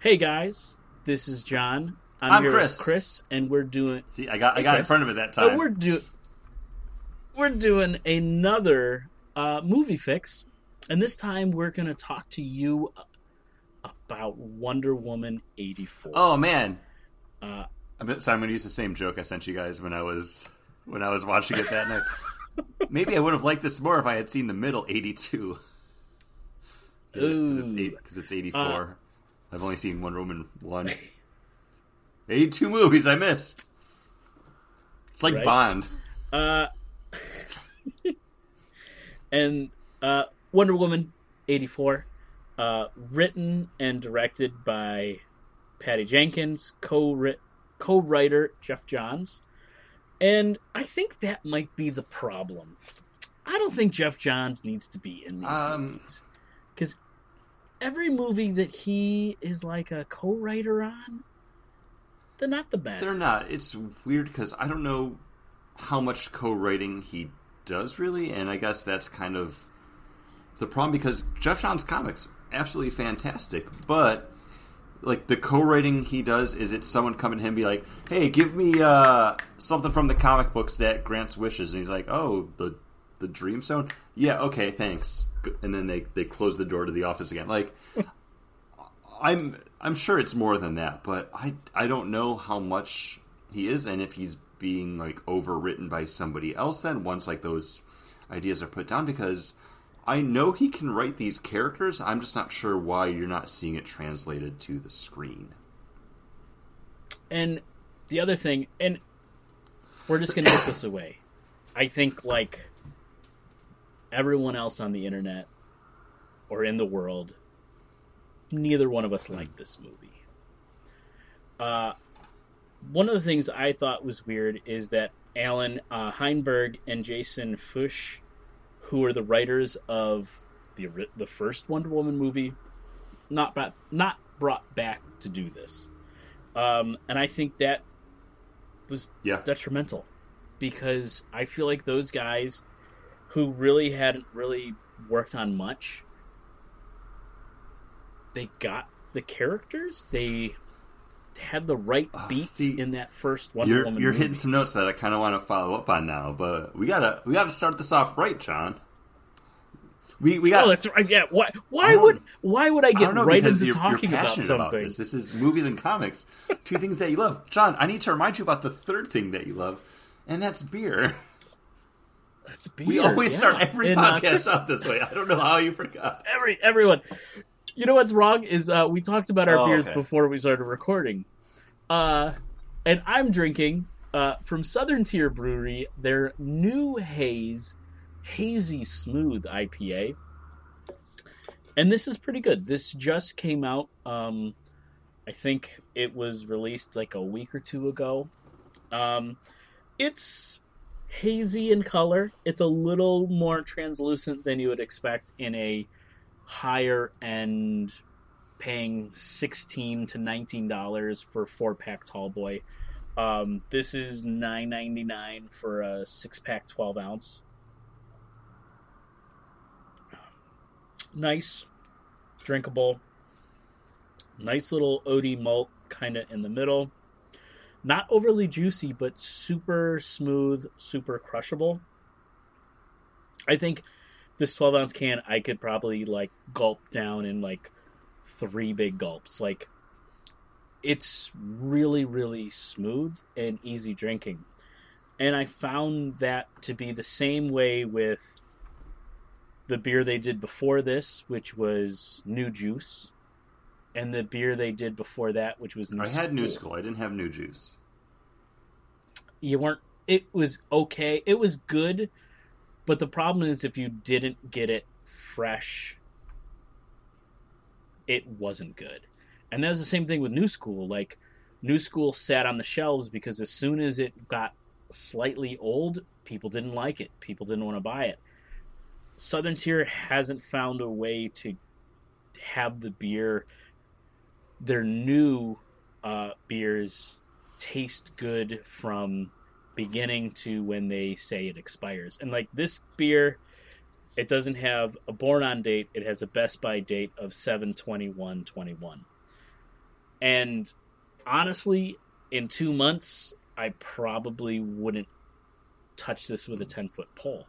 Hey guys, this is John. I'm, I'm here Chris. with Chris, and we're doing. See, I got I got in front of it that time. we're do. We're doing another uh, movie fix, and this time we're going to talk to you about Wonder Woman eighty four. oh man, Uh, I'm sorry. I'm going to use the same joke I sent you guys when I was when I was watching it that night. Maybe I would have liked this more if I had seen the middle 82. Because it's, eight- 'cause it's 84. Uh, I've only seen Wonder Woman 1. 82 movies I missed. It's like Right. Bond. Uh, and uh, Wonder Woman 84, uh, written and directed by Patty Jenkins, co co-writer Geoff Johns. And I think that might be the problem. I don't think Geoff Johns needs to be in these Um, movies. Every movie that he is like a co-writer on, they're not the best. They're not. It's weird because I don't know how much co-writing he does really, and I guess that's kind of the problem because Geoff Johns comics absolutely fantastic, but like the co-writing he does is it someone coming to him and be like, "Hey, give me uh, something from the comic books that grants wishes," and he's like, "Oh, the the Dream Stone, yeah, okay, thanks," and then they they close the door to the office again, like. I'm I'm sure it's more than that, but I I don't know how much he is and if he's being like overwritten by somebody else then once like those ideas are put down because I know he can write these characters, I'm just not sure why you're not seeing it translated to the screen. And the other thing, and we're just gonna get this away. I think like everyone else on the internet or in the world, neither one of us liked this movie. Uh, one of the things I thought was weird is that Allan uh, Heinberg and Jason Fuchs, who are the writers of the the first Wonder Woman movie, not brought, not brought back to do this. Um, and I think that was Yeah. detrimental because I feel like those guys who really hadn't really worked on much, they got the characters. They had the right ah, beats see, in that first Wonder You're Woman. you're movie. hitting some notes that I kind of want to follow up on now, but we got to we got to start this off right, John. We we got Oh, that's right. Yeah. Why? Why don't- would? Why would I I get don't know right into you're, you're talking about passionate something? this. This is movies and comics, two things that you love. John, I need to remind you about the third thing that you love, and that's beer. That's beer. We always yeah. start every And, uh, podcast out this way. I don't know how you forgot. every everyone. You know what's wrong is uh, we talked about our Oh, beers okay. before we started recording, uh, and I'm drinking uh, from Southern Tier Brewery their new haze, hazy smooth IPA, and this is pretty good. This just came out. Um, I think it was released like a week or two ago. Um, it's hazy in color. It's a little more translucent than you would expect in a higher end paying 16 to 19 dollars for four pack tall boy. Um, this is 9.99 for a six pack 12 ounce. Nice drinkable. Nice little od malt kind of in the middle not overly juicy but super smooth super crushable. I think this 12 ounce can i could probably like gulp down in like three big gulps. Like it's really really smooth and easy drinking. And i found that to be the same way with the beer they did before this which was new juice and the beer they did before that which was new I had New School. School. I didn't have New Juice. you weren't it was okay. It was good but the problem is if you didn't get it fresh it wasn't good. And that was the same thing with new school. Like new school sat on the shelves because as soon as it got slightly old people didn't like it. People didn't want to buy it. Southern tier hasn't found a way to have the beer their new uh, beers taste good from beginning to when they say it expires. And like this beer, it doesn't have a born on date, it has a best by date of 72121. And honestly, in two months, I probably wouldn't touch this with a 10 foot pole.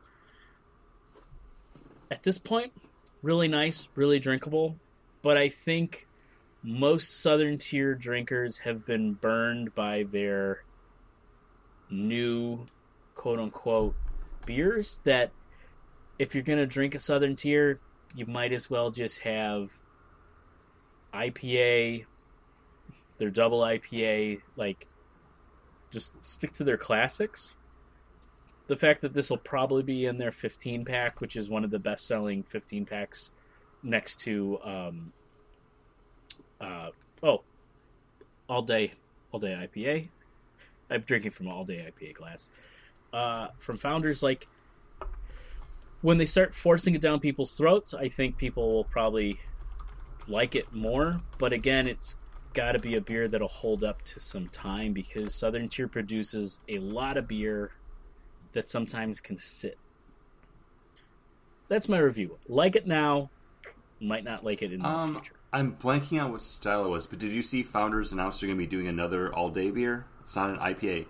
At this point, really nice, really drinkable, but I think most Southern Tier drinkers have been burned by their new quote unquote beers that if you're going to drink a Southern Tier, you might as well just have IPA, their double IPA, like just stick to their classics. The fact that this will probably be in their 15 pack, which is one of the best selling 15 packs next to, um, uh, oh, all day, all day IPA. I'm drinking from all day IPA glass. Uh, from founders, like when they start forcing it down people's throats, I think people will probably like it more. But again, it's got to be a beer that'll hold up to some time because Southern Tier produces a lot of beer that sometimes can sit. That's my review. Like it now, might not like it in the Um, future. I'm blanking on what style it was, but did you see Founders announced they're going to be doing another all day beer? It's not an IPA.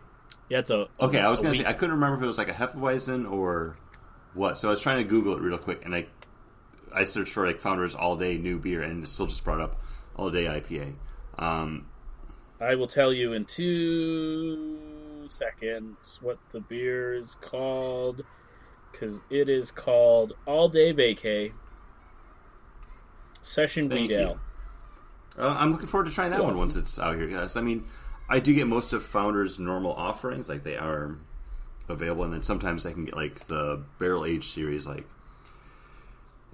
Yeah, it's a Okay, I was going to say I couldn't remember if it was like a Hefeweizen or what. So I was trying to Google it real quick, and I I searched for like Founders all day new beer, and it still just brought up all day IPA. Um, I will tell you in two seconds what the beer is called because it is called All Day Vacay Session Thank Wheat you. Ale. Uh, I'm looking forward to trying that Yeah. one once it's out here, guys. I mean, I do get most of Founders' normal offerings, like they are available, and then sometimes I can get like the barrel age series. Like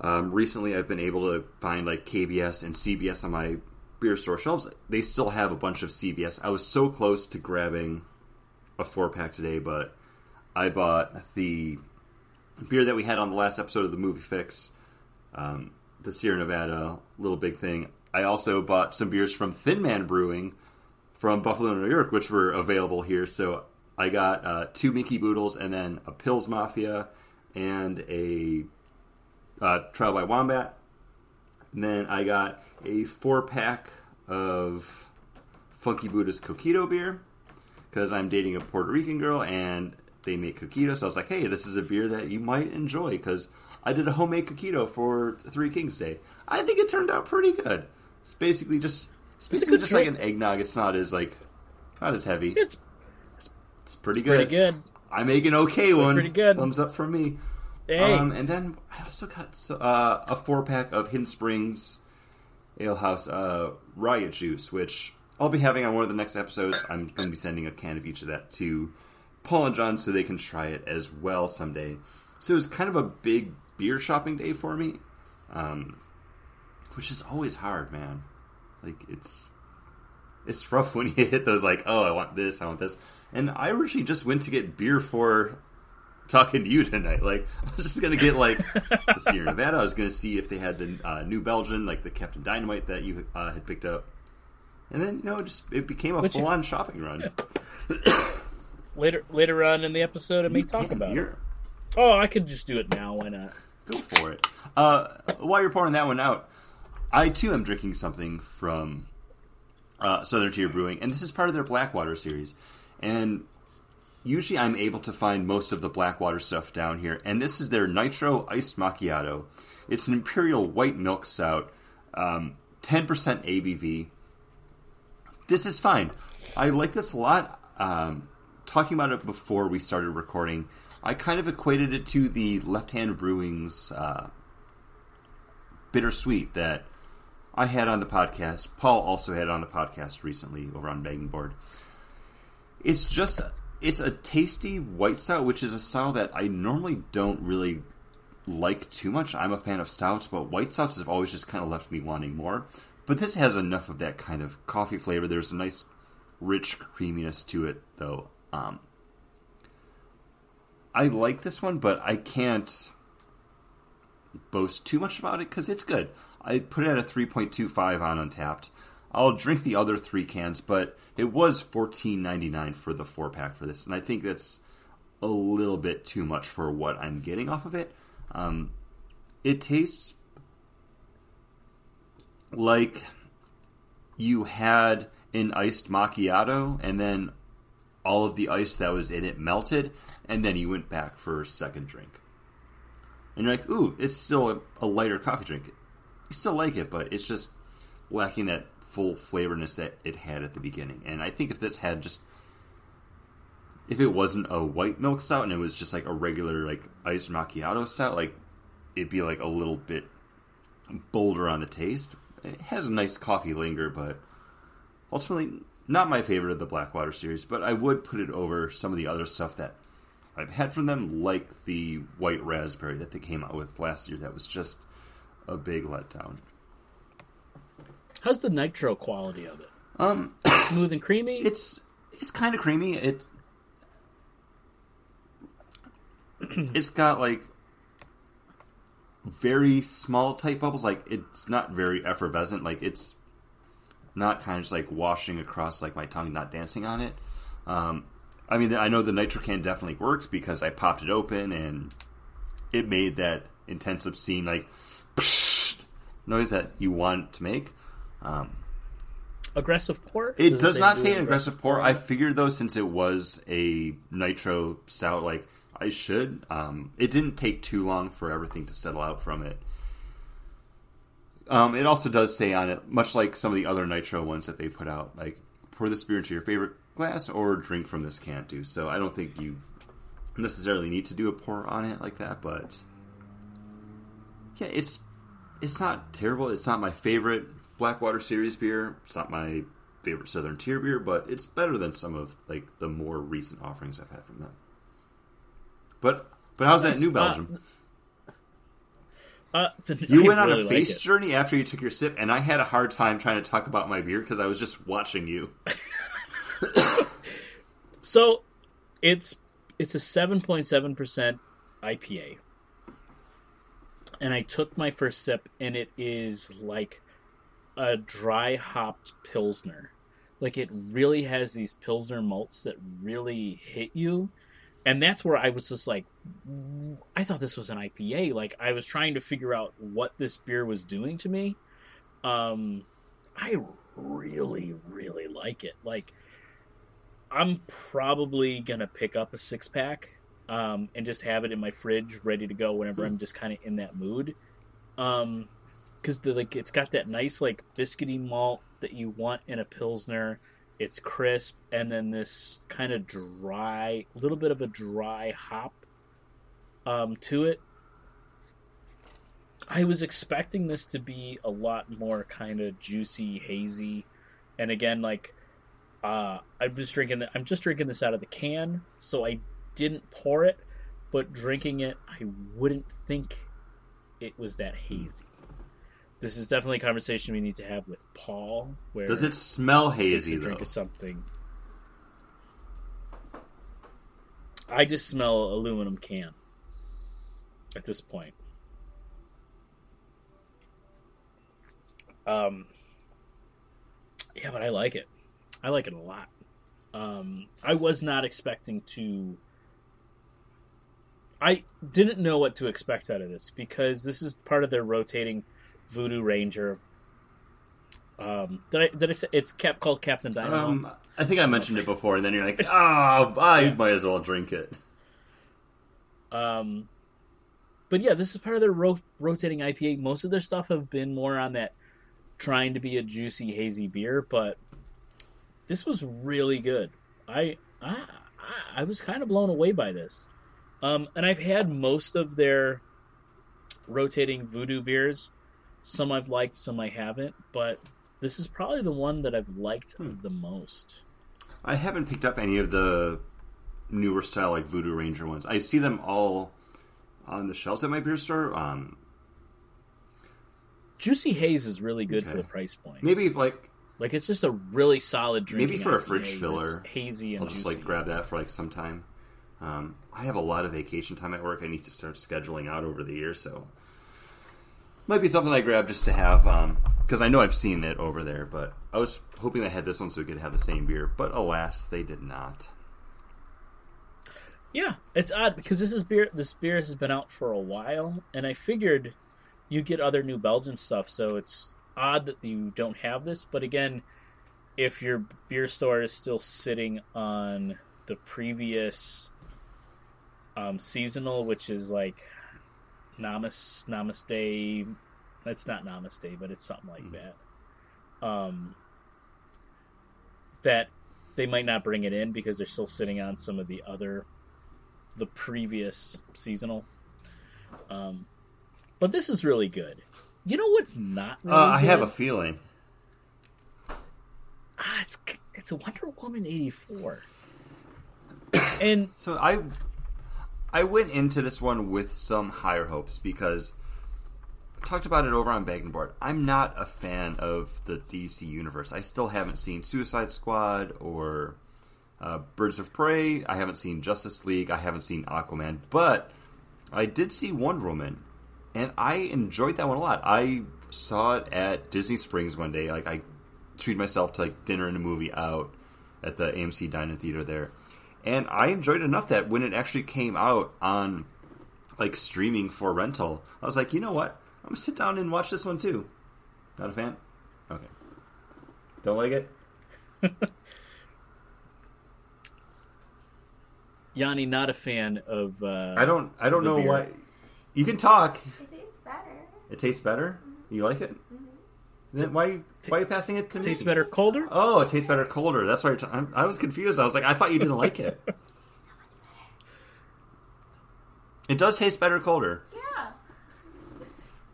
um, recently, I've been able to find like KBS and CBS on my beer store shelves. They still have a bunch of CBS. I was so close to grabbing a four pack today, but I bought the beer that we had on the last episode of the movie fix um, the Sierra Nevada Little Big Thing. I also bought some beers from Thin Man Brewing from Buffalo, New York, which were available here. So I got uh, two Minkey Boodles and then a Pills Mafia and a uh, Trial by Wombat. And then I got a four pack of Funky Buddha's Coquito beer because I'm dating a Puerto Rican girl and they make coquito. So I was like, hey, this is a beer that you might enjoy because I did a homemade coquito for Three Kings Day. I think it turned out pretty good. It's basically just it's basically just like an eggnog. It's not as like not as heavy. It's It's pretty good. pretty good. I make an okay one. pretty good. Thumbs up from me. Hey, Um, and then I also got uh, a four pack of Hidden Springs Alehouse uh, Riot Juice, which I'll be having on one of the next episodes. I'm going to be sending a can of each of that to Paul and John so they can try it as well someday. So it was kind of a big beer shopping day for me, um, which is always hard, man. Like it's it's rough when you hit those like, oh, I want this, I want this, and I originally just went to get beer for talking to you tonight. Like, I was just gonna get like Sierra Nevada. I was gonna see if they had the uh, New Belgium, like the Captain Dynamite that you uh, had picked up, and then you know, it just it became a full on shopping run. later later on in the episode, I may talk about it. Oh, I could just do it now. Why not? Go for it. Uh, while you're pouring that one out, I too am drinking something from uh, Southern Tier Brewing, and this is part of their Blackwater series. And usually I'm able to find most of the Blackwater stuff down here, and this is their Nitro Iced Macchiato. It's an Imperial White Milk Stout, um, 10% ABV. This is fine. I like this a lot. Um, talking about it before we started recording, I kind of equated it to the Left Hand Brewing's uh, bittersweet that I had on the podcast. Paul also had on the podcast recently over on Begging Board. It's just it's a tasty white stout, which is a style that I normally don't really like too much. I'm a fan of stouts, but white stouts have always just kind of left me wanting more. But this has enough of that kind of coffee flavor. There's a nice rich creaminess to it, though. Um, I like this one, but I can't boast too much about it because it's good. I put it at a 3.25 on Untappd. I'll drink the other three cans, but it was $14.99 for the four pack for this, and I think that's a little bit too much for what I'm getting off of it. Um, it tastes like you had an iced macchiato, and then all of the ice that was in it melted, and then he went back for a second drink. And you're like, ooh, it's still a, a lighter coffee drink. You still like it, but it's just lacking that full flavorness that it had at the beginning. And I think if this had just if it wasn't a white milk stout and it was just like a regular like iced macchiato stout, like it'd be like a little bit bolder on the taste. It has a nice coffee linger, but ultimately not my favorite of the Blackwater series. But I would put it over some of the other stuff that I've had from them, like the white raspberry that they came out with last year. That was just a big letdown. How's the nitro quality of it? Um, Smooth and creamy. it's it's kind of creamy. It it's got like very small tight bubbles. Like it's not very effervescent. Like it's not kind of just like washing across like my tongue, not dancing on it. Um, I mean, I know the nitro can definitely works because I popped it open and it made that intensive scene like noise that you want to make. Um, aggressive pour. it does, say not say an aggressive pour. I figured though, since it was a nitro stout, like I should. Um, it didn't take too long for everything to settle out from it. Um, it also does say on it, much like some of the other nitro ones that they put out, like pour this beer into your favorite glass or drink from this can too. So I don't think you necessarily need to do a pour on it like that, but yeah, it's it's not terrible. It's not my favorite Blackwater series beer. It's not my favorite Southern Tier beer, but it's better than some of like the more recent offerings I've had from them. But but how's that New Uh, Belgium? Uh, Uh, the, you I went on a face journey after you took your sip, and I had a hard time trying to talk about my beer because I was just watching you. So it's it's a seven point seven percent IPA, and I took my first sip, and it is like a dry hopped pilsner. Like it really has these pilsner malts that really hit you, and that's where I was just like, I thought this was an IPA. Like I was trying to figure out what this beer was doing to me. Um, I really, really like it. Like. I'm probably gonna pick up a six pack um, and just have it in my fridge, ready to go whenever I'm just kind of in that mood. Um, because the like it's got that nice like biscuity malt that you want in a pilsner. It's crisp, and then this kind of dry, little bit of a dry hop um, to it. I was expecting this to be a lot more kind of juicy, hazy, and again, like uh, I'm just drinking. I'm just drinking this out of the can, so I didn't pour it. But drinking it, I wouldn't think it was that hazy. This is definitely a conversation we need to have with Paul. Where Does it smell hazy a drink though? of something? I just smell aluminum can at this point. Um, yeah, but I like it. I like it a lot. Um, I was not expecting to. I didn't know what to expect out of this because this is part of their rotating Voodoo Ranger. Um, did I did I say it's cap called Captain Dynamo? Um, I think I mentioned it before, and then you're like, "Ah, I might as well drink it." Um, but yeah, this is part of their ro- rotating IPA. Most of their stuff have been more on that trying to be a juicy, hazy beer, but this was really good. I I, I- I was kind of blown away by this. Um, and I've had most of their rotating voodoo beers. Some I've liked, some I haven't, but this is probably the one that I've liked the most. I haven't picked up any of the newer style like Voodoo Ranger ones. I see them all on the shelves at my beer store. Um, Juicy Haze is really good for the price point. maybe like Like it's just a really solid drink. Maybe for a fridge filler, hazy and I'll just juicy. like grab that for like some time. Um, I have a lot of vacation time at work. I need to start scheduling out over the year, so might be something I grab just to have because I know I've seen it over there. But I was hoping they had this one so we could have the same beer, but alas, they did not. Yeah, it's odd because this is beer. This beer has been out for a while, and I figured you get other New Belgium stuff, so it's odd that you don't have this, but again, if your beer store is still sitting on the previous um, seasonal, which is like Namas Namaste. That's not Namaste, but it's something like Mhm. that. Um, that they might not bring it in because they're still sitting on some of the other, the previous seasonal. Um, but this is really good. You know what's not? Really Uh, I have a feeling. ah, it's it's a Wonder Woman eighty four, and So I I went into this one with some higher hopes because I talked about it over on Bag Board. I'm not a fan of the DC universe. I still haven't seen Suicide Squad or uh, Birds of Prey. I haven't seen Justice League. I haven't seen Aquaman, but I did see Wonder Woman, and I enjoyed that one a lot. I saw it at Disney Springs one day. Like I treated myself to like dinner and a movie out at the AMC Dine-In Theater there, and I enjoyed it enough that when it actually came out on like streaming for rental, I was like, you know what? I'm gonna sit down and watch this one too. Not a fan. Okay. Don't like it. Yanni not a fan of. Uh, I don't. I don't know beer. why. You can talk. It tastes better. It tastes better. You like it? Then why? Why are you passing it to me? tastes better colder. Oh, it tastes better colder. That's why you're t- I was confused. I was like, I thought you didn't like it. It does taste better colder. Yeah.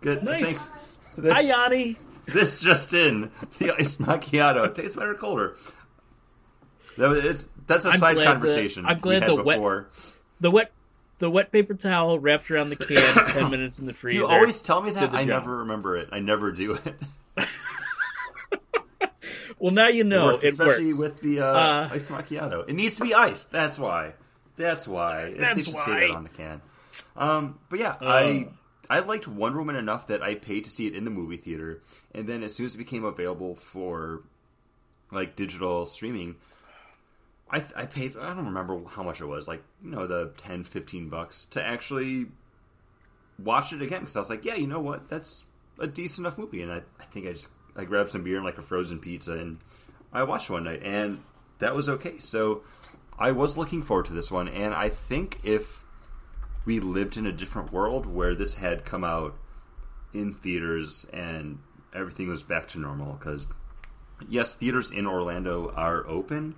Good. Nice. Thanks. This, Hi Yanni. this just in. The iced macchiato tastes better colder. That it's, that's a I'm side glad the- conversation I'm glad the wet- before. The wet, the wet paper towel wrapped around the can, ten minutes in the freezer. You always tell me that. I job. never remember it. I never do it. Well, now you know it works, it especially works. with the uh, Uh, iced macchiato. It needs to be iced. That's why. That's why. That's they should say that on the can. Um, but yeah, I I liked Wonder Woman enough that I paid to see it in the movie theater, and then as soon as it became available for like digital streaming, I I paid. I don't remember how much it was. Like you know the 10, 15 bucks to actually watch it again because I was like, yeah, you know what, that's a decent enough movie, and I, I think I just I grabbed some beer and like a frozen pizza and I watched one night, and that was okay. So I was looking forward to this one, and I think if we lived in a different world where this had come out in theaters and everything was back to normal, because yes, theaters in Orlando are open.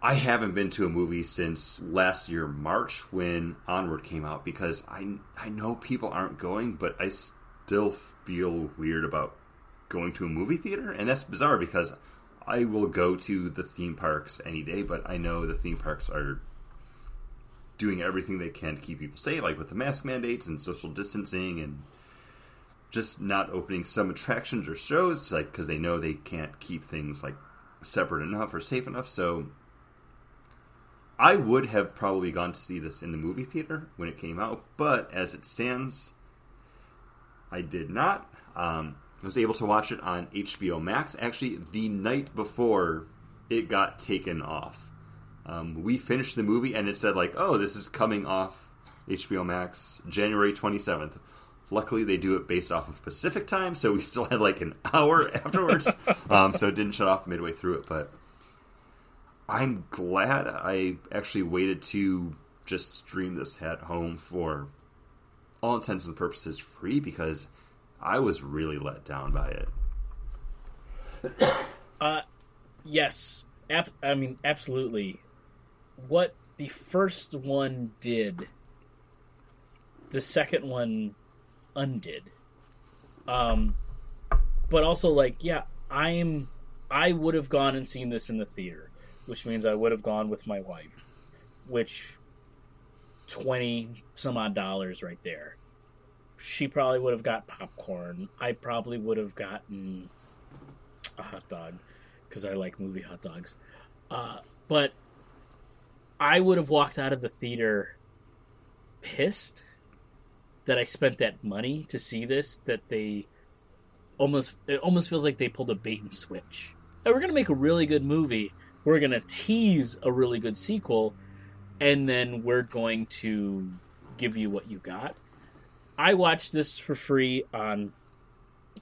I haven't been to a movie since last year March when Onward came out because I I know people aren't going, but I still feel weird about going to a movie theater, and that's bizarre because I will go to the theme parks any day, but I know the theme parks are doing everything they can to keep people safe, like with the mask mandates and social distancing, and just not opening some attractions or shows, like because they know they can't keep things like separate enough or safe enough. So I would have probably gone to see this in the movie theater when it came out, but as it stands, I did not. Um, I was able to watch it on HBO Max actually the night before it got taken off. Um, we finished the movie and it said like, "Oh, this is coming off HBO Max January 27th." Luckily, they do it based off of Pacific time, so we still had like an hour afterwards, um, so it didn't shut off midway through it. But I'm glad I actually waited to just stream this at home for all intents and purposes free because I was really let down by it. uh, Yes, I mean absolutely. What the first one did, the second one undid. Um, but also like yeah, I'm I would have gone and seen this in the theater, which means I would have gone with my wife, which twenty some odd dollars right there. She probably would have got popcorn. I probably would have gotten a hot dog because I like movie hot dogs. Uh, but I would have walked out of the theater pissed that I spent that money to see this. That they almost it almost feels like they pulled a bait and switch. And we're gonna make a really good movie. We're gonna tease a really good sequel, and then we're going to give you what you got. I watched this for free on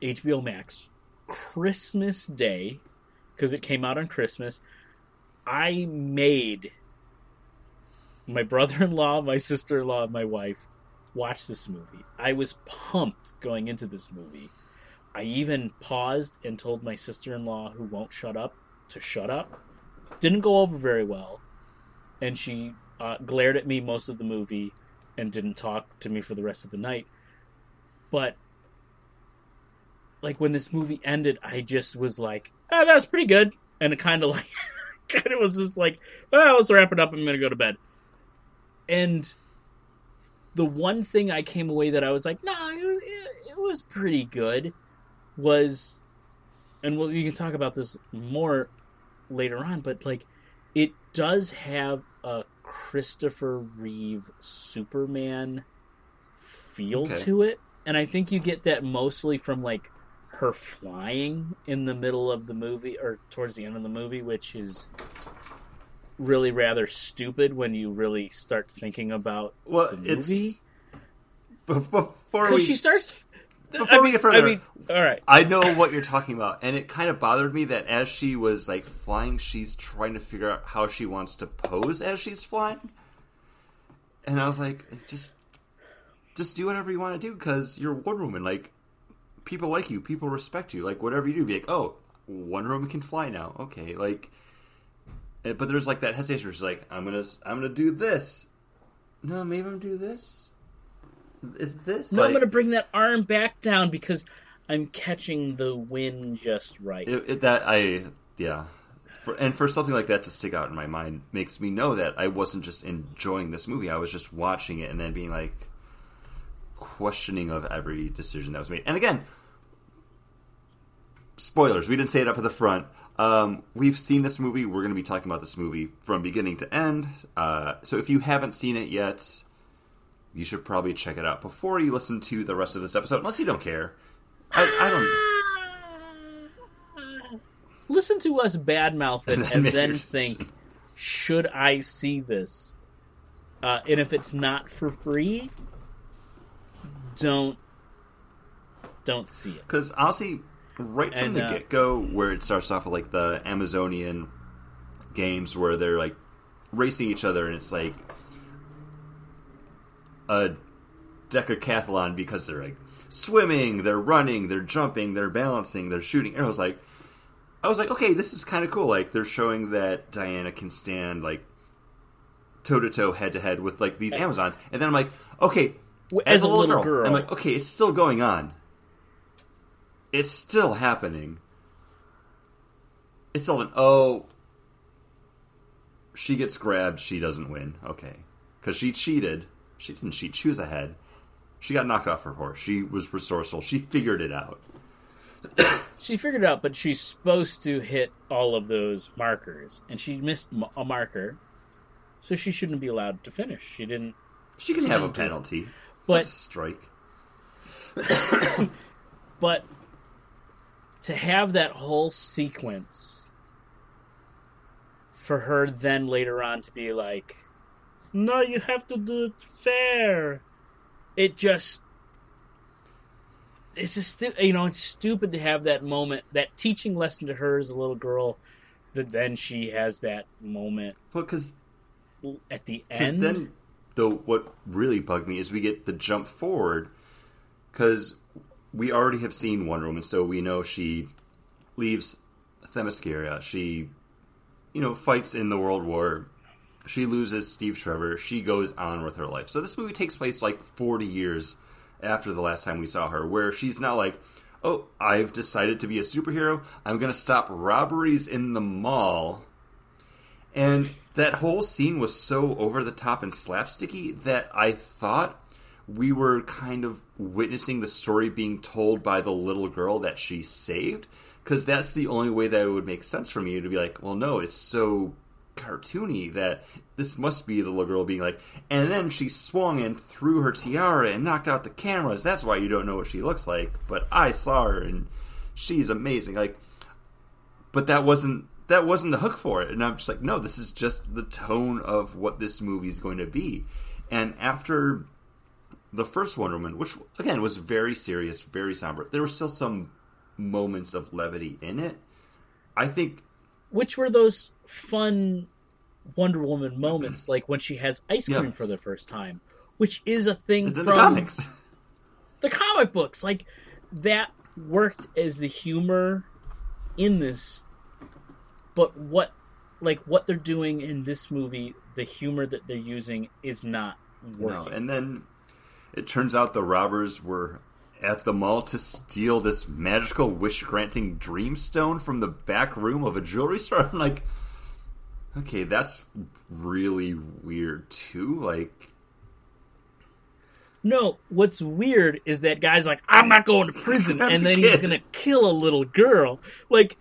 HBO Max Christmas Day because it came out on Christmas. I made my brother-in-law, my sister-in-law, and my wife watch this movie. I was pumped going into this movie. I even paused and told my sister-in-law who won't shut up to shut up. Didn't go over very well, and she uh, glared at me most of the movie and didn't talk to me for the rest of the night. But like when this movie ended, I just was like, "Oh, that was pretty good," and it kind of like, kind of was just like, "Oh, let's wrap it up. I'm gonna go to bed." And the one thing I came away that I was like, "No, it, it was pretty good," was, and we can talk about this more later on, but like, it does have a Christopher Reeve Superman feel Okay. to it. And I think you get that mostly from like her flying in the middle of the movie or towards the end of the movie, which is really rather stupid when you really start thinking about Well, the movie. it's before we she starts. Before I we get further. I mean, all right. I know what you're talking about, and it kind of bothered me that as she was like flying, she's trying to figure out how she wants to pose as she's flying, and I was like, just, just do whatever you want to do because you're Wonder Woman. Like, people like you, people respect you. Like, whatever you do, be like, oh, Wonder Woman can fly now. Okay, like, eh, but there's like that hesitation. Where she's like, I'm gonna, I'm gonna do this. No, maybe I'm gonna do this. Is this? No, I'm going to bring that arm back down because I'm catching the wind just right. it, it, that I yeah, for, and for something like that to stick out in my mind makes me know that I wasn't just enjoying this movie; I was just watching it and then being like questioning of every decision that was made. And again, spoilers. We didn't say it up at the front. Um, we've seen this movie. We're going to be talking about this movie from beginning to end. Uh, so if you haven't seen it yet, you should probably check it out before you listen to the rest of this episode, unless you don't care. I, I don't. Listen to us badmouth it And then and then think, should I see this? Uh, and if it's not for free, don't don't see it. Because I'll see right from And, the uh, get go, where it starts off with like the Amazonian games where they're like racing each other, and it's like a decathlon because they're like swimming, they're running, they're jumping, they're balancing, they're shooting. Was like, I was like, okay, this is kind of cool. Like they're showing that Diana can stand like toe to toe, head to head with like these eh. Amazons, and then I'm like, okay, W- As, a little, girl, I'm like, okay, it's still going on. It's still happening. It's still an oh. She gets grabbed. She doesn't win. Okay, because she cheated. She didn't cheat. She was ahead. She got knocked off her horse. She was resourceful. She figured it out. she figured it out, but she's supposed to hit all of those markers, and she missed a marker, so she shouldn't be allowed to finish. She didn't. She can have a it. penalty. But strike. but to have that whole sequence for her then later on to be like no you have to do it fair it just it's just you know it's stupid to have that moment that teaching lesson to her as a little girl that then she has that moment Well, because at the end then, though, what really bugged me is we get the jump forward because we already have seen Wonder Woman, so we know she leaves Themyscira. She, you know, fights in the World War. She loses Steve Trevor. She goes on with her life. So this movie takes place like 40 years after the last time we saw her, where she's now like, oh, I've decided to be a superhero. I'm going to stop robberies in the mall. And that whole scene was so over the top and slapsticky that I thought we were kind of witnessing the story being told by the little girl that she saved. Because that's the only way that it would make sense for me to be like, well, no, it's so cartoony that this must be the little girl being like, and then she swung and threw her tiara and knocked out the cameras. That's why you don't know what she looks like. But I saw her and she's amazing. Like, but that wasn't that wasn't the hook for it and i'm just like no this is just the tone of what this movie is going to be and after the first Wonder Woman, which again was very serious, very somber. There were still some moments of levity in it. I think which were those fun Wonder Woman moments, like when she has ice cream Yeah. for the first time, which is a thing it's from the comics. the comic books. Like that worked as the humor in this, but what, like what they're doing in this movie, the humor that they're using is not No, working. and then it turns out the robbers were at the mall to steal this magical wish granting dreamstone from the back room of a jewelry store. I'm like, okay, that's really weird too. Like, No, what's weird is that guy's like, I'm not going to prison, and then he's gonna kill a little girl. Like,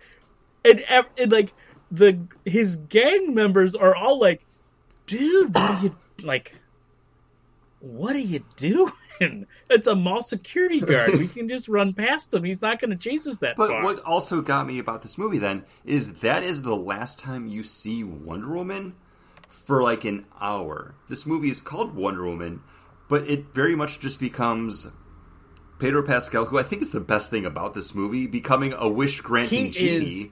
and, and like the his gang members are all like, dude, what are you like? What are you doing? It's a mall security guard. We can just run past him. He's not going to chase us that but far. But what also got me about this movie then is that is the last time you see Wonder Woman for like an hour. This movie is called Wonder Woman, but it very much just becomes Pedro Pascal, who I think is the best thing about this movie, becoming a wish granting genie, is-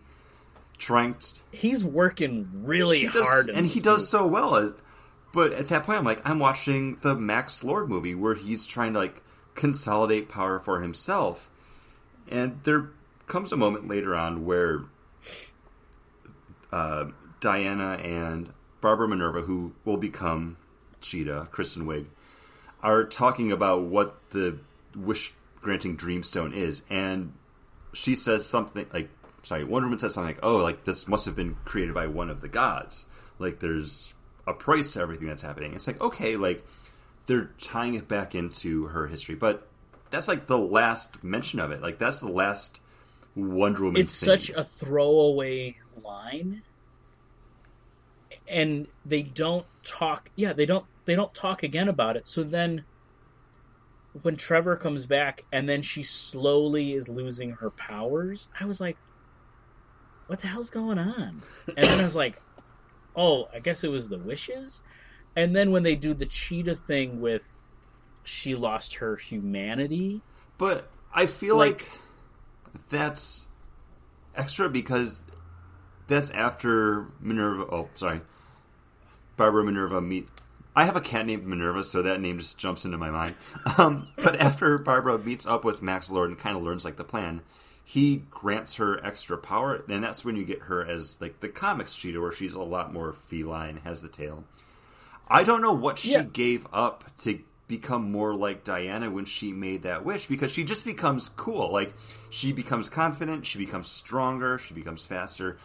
trying to, He's working really he does, hard, and he does so well. But at that point, I'm like, I'm watching the Max Lord movie where he's trying to like consolidate power for himself, and there comes a moment later on where uh, Diana and Barbara Minerva, who will become Cheetah, Kristen Wiig, are talking about what the wish granting dreamstone is, and she says something like, sorry, Wonder Woman says something like, "Oh, like this must have been created by one of the gods. Like there's a price to everything that's happening." It's like, okay, like they're tying it back into her history, but that's like the last mention of it. Like that's the last Wonder Woman. it's thing. such a throwaway line and they don't talk yeah they don't they don't talk again about it so then when trevor comes back and then she slowly is losing her powers i was like what the hell's going on and then i was like oh i guess it was the wishes and then when they do the cheetah thing with she lost her humanity But I feel Like- like, that's extra because that's after Minerva. Oh, sorry, Barbara Minerva meet. I have a cat named Minerva, so that name just jumps into my mind. Um, but after Barbara meets up with Max Lord and kind of learns like the plan, he grants her extra power, and that's when you get her as like the comics cheetah, where she's a lot more feline, has the tail. I don't know what she Yeah. gave up to become more like Diana when she made that wish because she just becomes cool. Like she becomes confident, she becomes stronger, she becomes faster.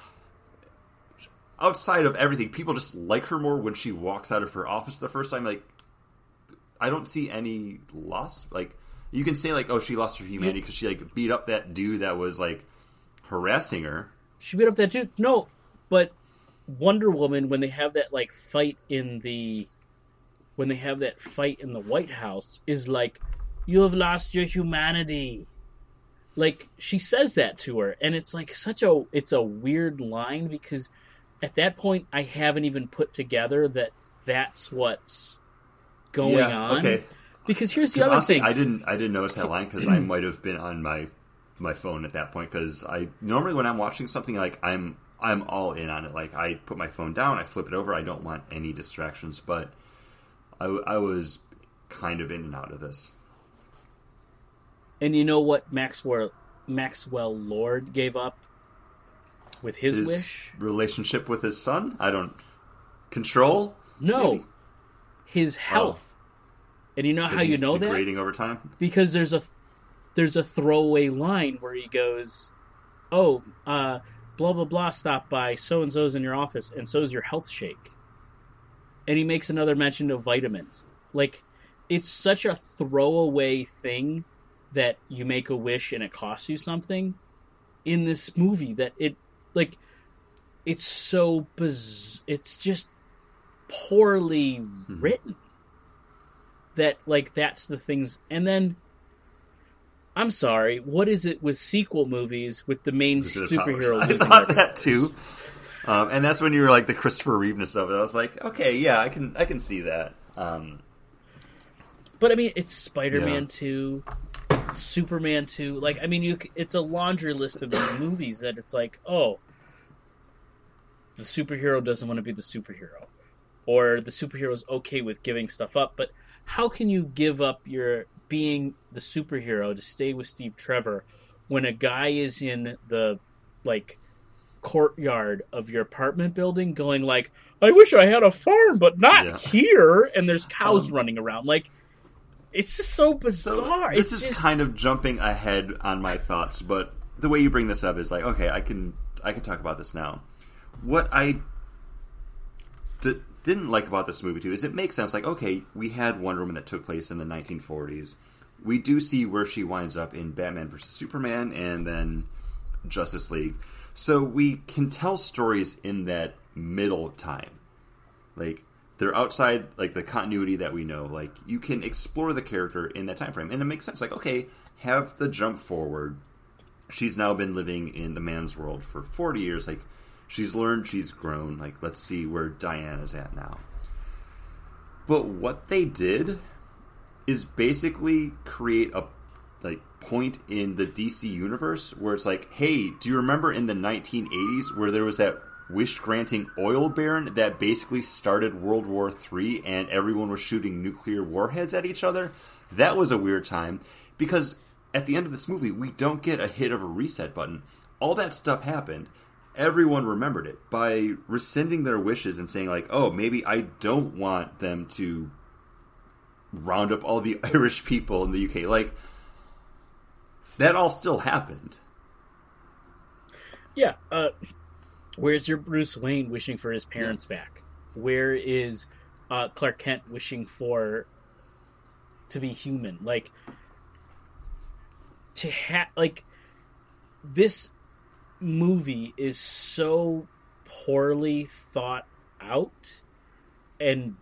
Outside of everything, people just like her more when she walks out of her office the first time. Like, I don't see any loss. Like, you can say like, oh, she lost her humanity because she like beat up that dude that was like harassing her. She beat up that dude. No, but Wonder Woman when they have that like fight in the when they have that fight in the White House is like you have lost your humanity. Like she says that to her and it's like such a it's a weird line because at that point I haven't even put together that that's what's going yeah, on. okay. Because here's the other honestly, thing. I didn't I didn't notice that line because I might have been on my my phone at that point because I normally when I'm watching something like I'm I'm all in on it. Like I put my phone down, I flip it over. I don't want any distractions. But I, I was kind of in and out of this. And you know what Maxwell Maxwell Lord gave up with his, His wish? relationship with his son, I don't control. No, Maybe. his oh. health. And you know how you know that? degrading over time. Because there's a there's a throwaway line where he goes, "Oh, uh, blah blah blah, stop by. So and so's in your office, and so's your health shake." And he makes another mention of vitamins. Like, it's such a throwaway thing that you make a wish and it costs you something in this movie that it like it's so biz- it's just poorly written that like that's the things and then i'm sorry what is it with sequel movies with the main superhero. I thought that too. Um, and that's when you were like the Christopher Reeveness of it. I was like, okay, yeah, I can I can see that. Um, but I mean, it's Spider Man Yeah. two, Superman two. Like, I mean, you it's a laundry list of movies that it's like, oh, the superhero doesn't want to be the superhero, or the superhero's okay with giving stuff up. But how can you give up your being the superhero to stay with Steve Trevor when a guy is in the like courtyard of your apartment building going like i wish i had a farm but not Yeah. here and there's cows Um, running around like it's just so So bizarre this it's is just, kind of jumping ahead on my thoughts, but the way you bring this up is like, okay, I can I can talk about this now. What I didn't like about this movie too is it makes sense. Like, okay, we had Wonder Woman that took place in the 1940s. We do see where she winds up in Batman vs Superman and then Justice League. So we can tell stories in that middle time. Like they're outside like the continuity that we know. Like you can explore the character in that time frame, and it makes sense. Like okay, have the jump forward. She's now been living in the man's world for forty years. Like she's learned, she's grown. Like let's see where Diana's at now. But what they did is basically create a like point in the DC universe where it's like, hey, do you remember in the 1980s where there was that wish granting oil baron that basically started World War III and everyone was shooting nuclear warheads at each other? That was a weird time because at the end of this movie, we don't get a hit of a reset button. All that stuff happened. Everyone remembered it by rescinding their wishes and saying, like, oh, maybe I don't want them to round up all the Irish people in the UK. Like, that all still happened. yeah uh where's your bruce wayne wishing for his parents back where is uh clark kent wishing for to be human like to have like this movie is so poorly thought out and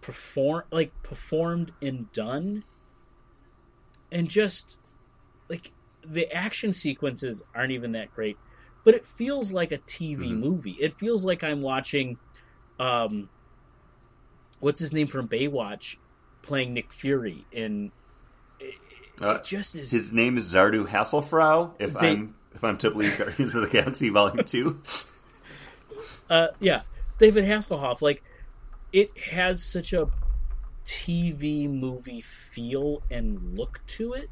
perform like performed and done and just like the action sequences aren't even that great but it feels like a tv Mhm. movie it feels like i'm watching um what's his name from baywatch playing nick fury in it, Uh, it just is His name is Zardu Hasselfrau. If They- I'm if I'm to believe Guardians of the Galaxy Volume Two, uh yeah david hasselhoff like it has such a tv movie feel and look to it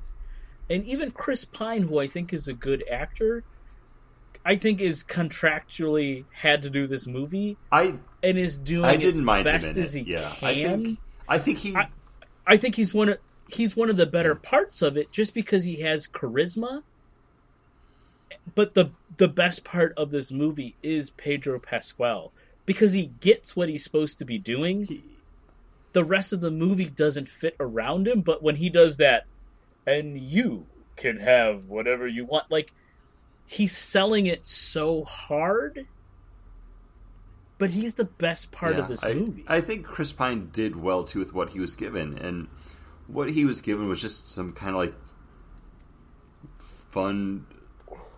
and even chris pine who i think is a good actor i think is contractually had to do this movie I and is doing I didn't mind best as he Yeah, can I think I think he. I- I think he's one of he's one of the better parts of it just because he has charisma. But the the best part of this movie is Pedro Pascal because he gets what he's supposed to be doing. he- The rest of the movie doesn't fit around him, but when he does that and you can have whatever you want like he's selling it so hard. But he's the best part yeah, of this I, movie. I think Chris Pine did well too with what he was given, and what he was given was just some kind of like fun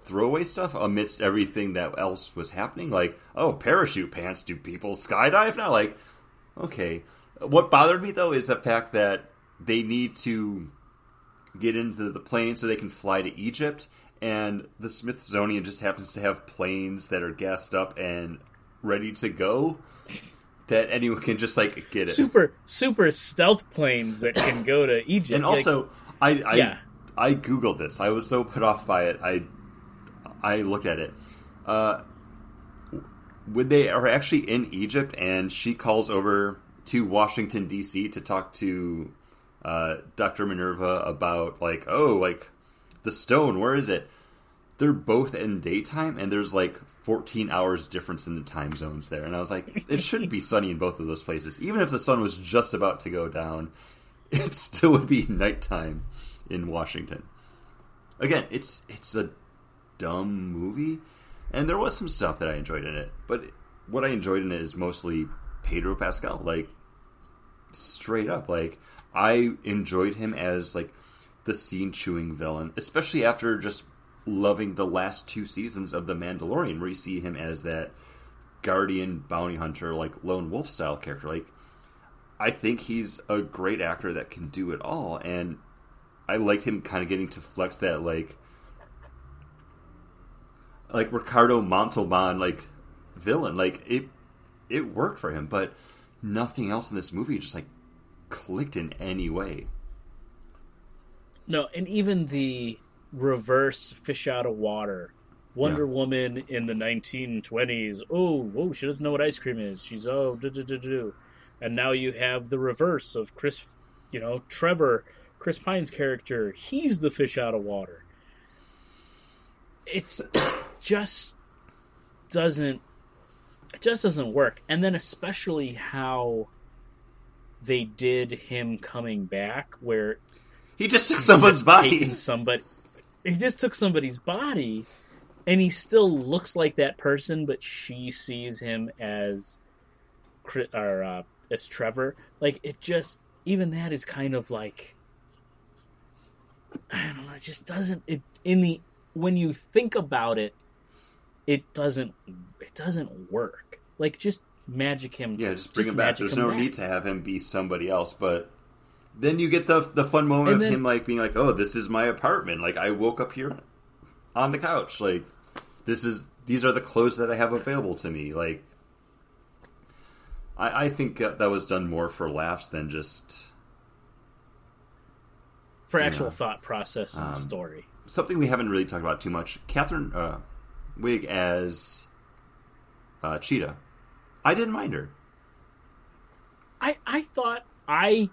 throwaway stuff amidst everything that else was happening. Like, oh, parachute pants. Do people skydive now? Like, okay. What bothered me though is the fact that they need to get into the plane so they can fly to Egypt, and the Smithsonian just happens to have planes that are gassed up and ready to go. That anyone can just like get it. super super stealth planes that can go to Egypt. and Like, also, I I, Yeah. I googled this. I was so put off by it. I I looked at it. Uh, they are actually in Egypt, and she calls over to Washington D.C. to talk to uh, Doctor Minerva about like, oh, like the stone. Where is it? They're both in daytime, and there's like 14 hours difference in the time zones there. And I was like, it should be sunny in both of those places, even if the sun was just about to go down. It still would be nighttime in Washington. Again, it's it's a dumb movie, and there was some stuff that I enjoyed in it. But what I enjoyed in it is mostly Pedro Pascal, like straight up. Like I enjoyed him as like the scene chewing villain, especially after just loving the last two seasons of The Mandalorian, where you see him as that guardian bounty hunter, like lone wolf style character. Like I think he's a great actor that can do it all, and I like him kind of getting to flex that like like Ricardo Montalban like villain. Like it it worked for him, but nothing else in this movie just like clicked in any way. No, and even the reverse fish out of water. Wonder yeah. Woman in the 1920s. Oh, whoa, she doesn't know what ice cream is. She's oh, do do do do. And now you have the reverse of Chris, you know, Trevor, Chris Pine's character. He's the fish out of water. It's just doesn't it just doesn't work. And then especially how they did him coming back where he just took someone's body. Somebody he just took somebody's body and he still looks like that person but she sees him as or uh, as Trevor. Like it just even that is kind of like I don't know, it just doesn't it in the when you think about it it doesn't it doesn't work. Like just magic him. Yeah, just bring just him back. There's no back. need to have him be somebody else, but then you get the the fun moment and of then, him like being like, "Oh, this is my apartment. Like I woke up here on the couch. Like this is these are the clothes that I have available to me." Like I, I think that was done more for laughs than just for actual know, thought process and um, story. Something we haven't really talked about too much. Catherine uh, Wiig as uh, Cheetah. I didn't mind her. I I thought I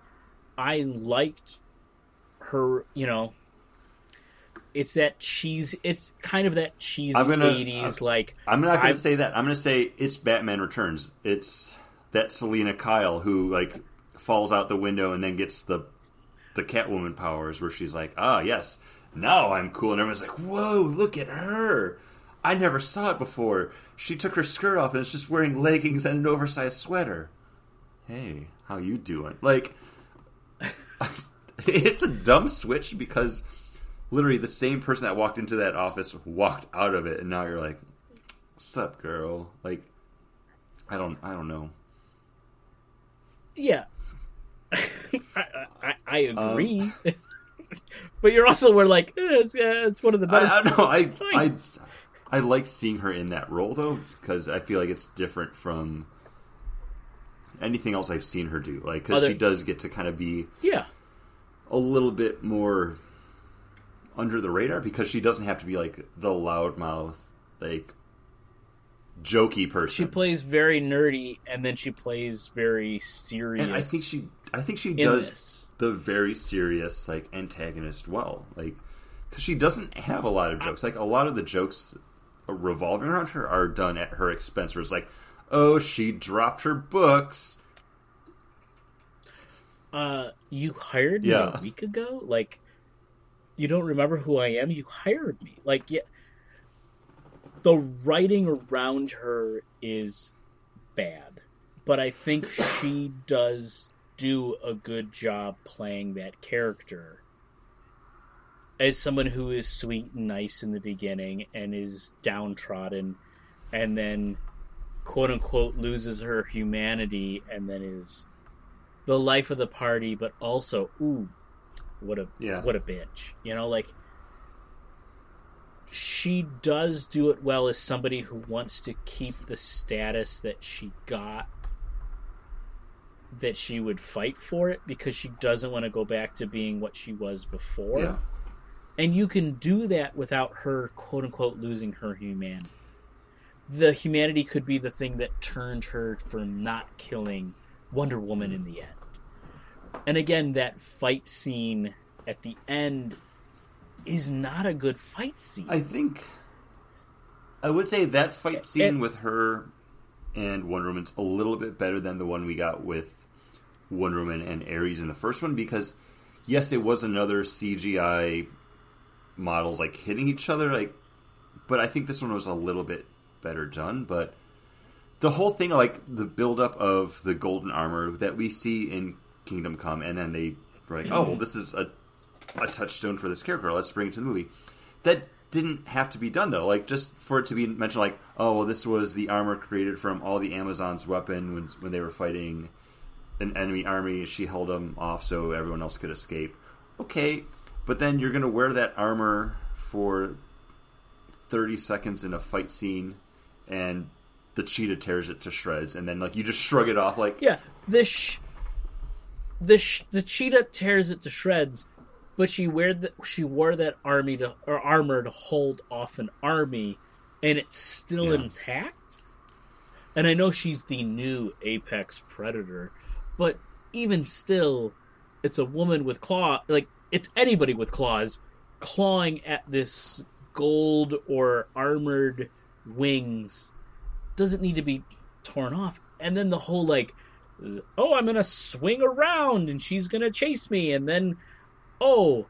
I liked her. You know, it's that cheese. It's kind of that cheesy I'm gonna, 80s. like I'm not going to say that. I'm going to say it's Batman Returns. It's that Selina Kyle who like falls out the window and then gets the the Catwoman powers, where she's like, ah, yes, now I'm cool, and everyone's like, whoa, look at her. I never saw it before. She took her skirt off and is just wearing leggings and an oversized sweater. Hey, how you doing? Like, it's a dumb switch because literally the same person that walked into that office walked out of it, and now you're like, "Sup, girl?" Like, I don't, I don't know. Yeah, I, I, I, agree. Um, but you're also we're like eh, it's, uh, it's one of the best. I, I know. I, I I like seeing her in that role though because I feel like it's different from anything else I've seen her do. Like because she does get to kind of be yeah a little bit more under the radar because she doesn't have to be like the loudmouth like jokey person. She plays very nerdy and then she plays very serious. And I think she I think she does this. the very serious like antagonist well. Like because she doesn't have a lot of jokes. Like a lot of the jokes revolving around her are done at her expense. Where it's like, oh, she dropped her books. Uh, you hired me yeah. a week ago. Like, you don't remember who I am? You hired me. Like, yeah. The writing around her is bad, but I think she does do a good job playing that character as someone who is sweet and nice in the beginning and is downtrodden and then quote unquote loses her humanity and then is the life of the party but also ooh what a yeah. what a bitch you know like she does do it well as somebody who wants to keep the status that she got that she would fight for it because she doesn't want to go back to being what she was before yeah. And you can do that without her, quote unquote, losing her humanity. The humanity could be the thing that turned her from not killing Wonder Woman in the end. And again, that fight scene at the end is not a good fight scene. I think I would say that fight scene and, with her and Wonder Woman's a little bit better than the one we got with Wonder Woman and Ares in the first one because yes, it was another CGI models like hitting each other like but I think this one was a little bit better done but the whole thing like the buildup of the golden armor that we see in Kingdom Come and then they were like oh well this is a a touchstone for this character let's bring it to the movie that didn't have to be done though like just for it to be mentioned like oh well this was the armor created from all the Amazon's weapon when, when they were fighting an enemy army. She held them off so everyone else could escape. Okay, but then you're going to wear that armor for 30 seconds in a fight scene, and the cheetah tears it to shreds, and then like you just shrug it off like Yeah, the sh- the sh- the cheetah tears it to shreds, but she wear the- she wore that army to or armor to hold off an army, and it's still Yeah. intact. And I know she's the new apex predator, but even still, it's a woman with claw. Like it's anybody with claws clawing at this gold or armored wings doesn't need to be torn off. And then the whole like, oh, I'm gonna swing around and she's gonna chase me, and then, oh,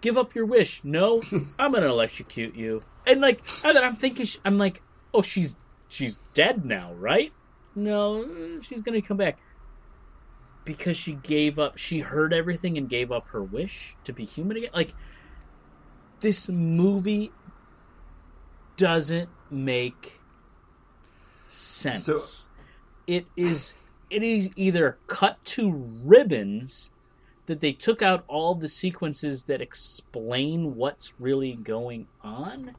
give up your wish. No, I'm gonna electrocute you. And like, and then I'm thinking, I'm like, oh, she's she's dead now, right? No, she's gonna come back because she gave up. She heard everything and gave up her wish to be human again. Like, this movie doesn't make sense. So- it is it is either cut to ribbons that they took out all the sequences that explain what's really going on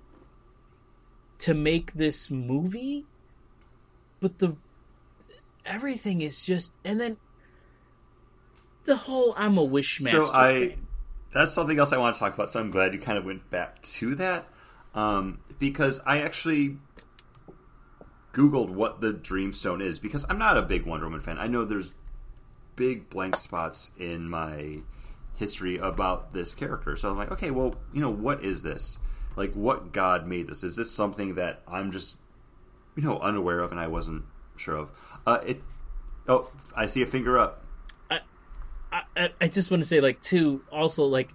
to make this movie but the everything is just and then the whole I'm a wish master So I thing. that's something else I want to talk about. So I'm glad you kind of went back to that um, because I actually googled what the Dreamstone is because I'm not a big Wonder Woman fan. I know there's big blank spots in my history about this character. So I'm like, okay, well, you know, what is this? Like, what God made this? Is this something that I'm just, you know, unaware of and I wasn't sure of? Uh, it. Oh, I see a finger up. I, I, just want to say, like, too, also, like,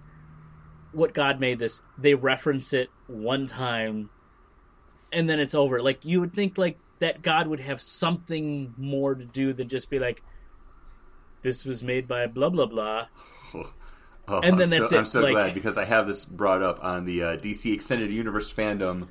what God made this, they reference it one time and then it's over. Like, you would think, like, that God would have something more to do than just be like, this was made by blah, blah, blah. Oh, And then I'm that's so, it, I'm so like- glad because I have this brought up on the uh, DC Extended Universe fandom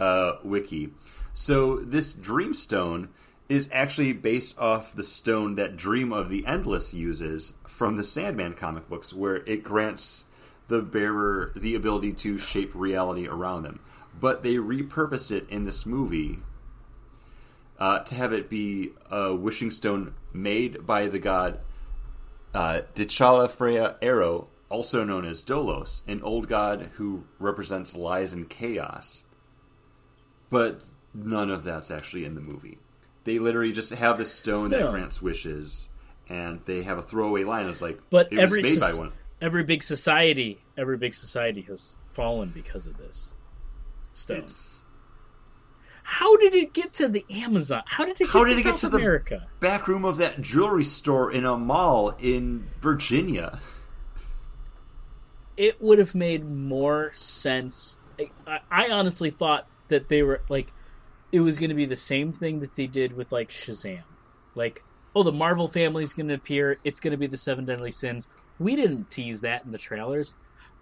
uh, wiki. So this Dreamstone is actually based off the stone that Dream of the Endless uses from the Sandman comic books, where it grants the bearer the ability to shape reality around them. But they repurposed it in this movie uh, to have it be a wishing stone made by the god uh, T'Challa Freya Arrow, also known as Dolos, an old god who represents lies and chaos. But none of that's actually in the movie. They literally just have this stone that grants wishes, and they have a throwaway line. It's like, But it every made by one. every big society, every big society has fallen because of this stone. It's How did it get to the Amazon? How did it get How to did it get to the- America? back room of that jewelry store in a mall in Virginia. it would have made more sense. I- I honestly thought that they were like, it was going to be the same thing that they did with like Shazam, like, oh, the Marvel family's going to appear. It's going to be the Seven Deadly Sins. We didn't tease that in the trailers.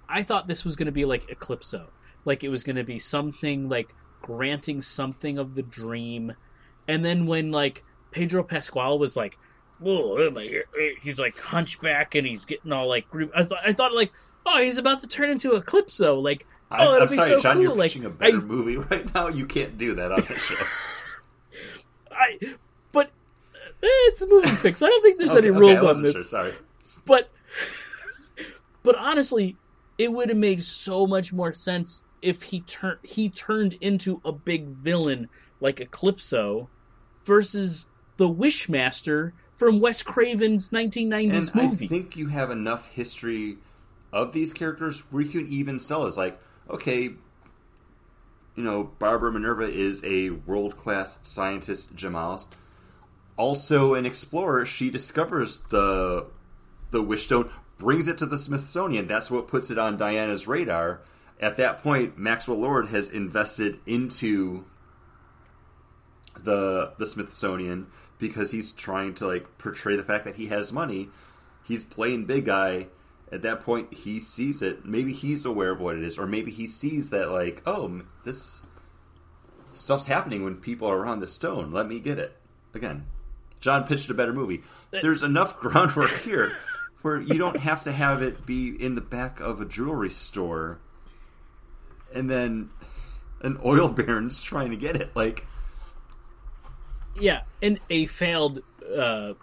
I thought this was going to be like Eclipso, like it was going to be something like granting something of the dream, and then when like Pedro Pascal was like, he's like hunchback and he's getting all like, group- I thought, I thought like, oh, he's about to turn into Eclipso, like, I'm, it'll I'm sorry, so John. cool. You're like, pitching a better I, movie right now. You can't do that on the show. I, but eh, it's a movie fix. I don't think there's Okay, any okay, rules I on this. sure. Sorry. but but honestly, it would have made so much more sense if he turned he turned into a big villain like Eclipso versus the Wishmaster from Wes Craven's 1990s And movie. I think you have enough history of these characters where you can even sell as like, okay, you know, Barbara Minerva is a world class scientist gemologist. Also an explorer, she discovers the the wish stone, brings it to the Smithsonian. That's what puts it on Diana's radar. At that point, Maxwell Lord has invested into the the Smithsonian because he's trying to like portray the fact that he has money. He's playing big guy. At that point, he sees it. Maybe he's aware of what it is, or maybe he sees that like, oh, this stuff's happening when people are around the stone. Let me get it. Again, John pitched a better movie. There's enough groundwork here where you don't have to have it be in the back of a jewelry store and then an oil baron's trying to get it. Like, yeah, and a failed uh,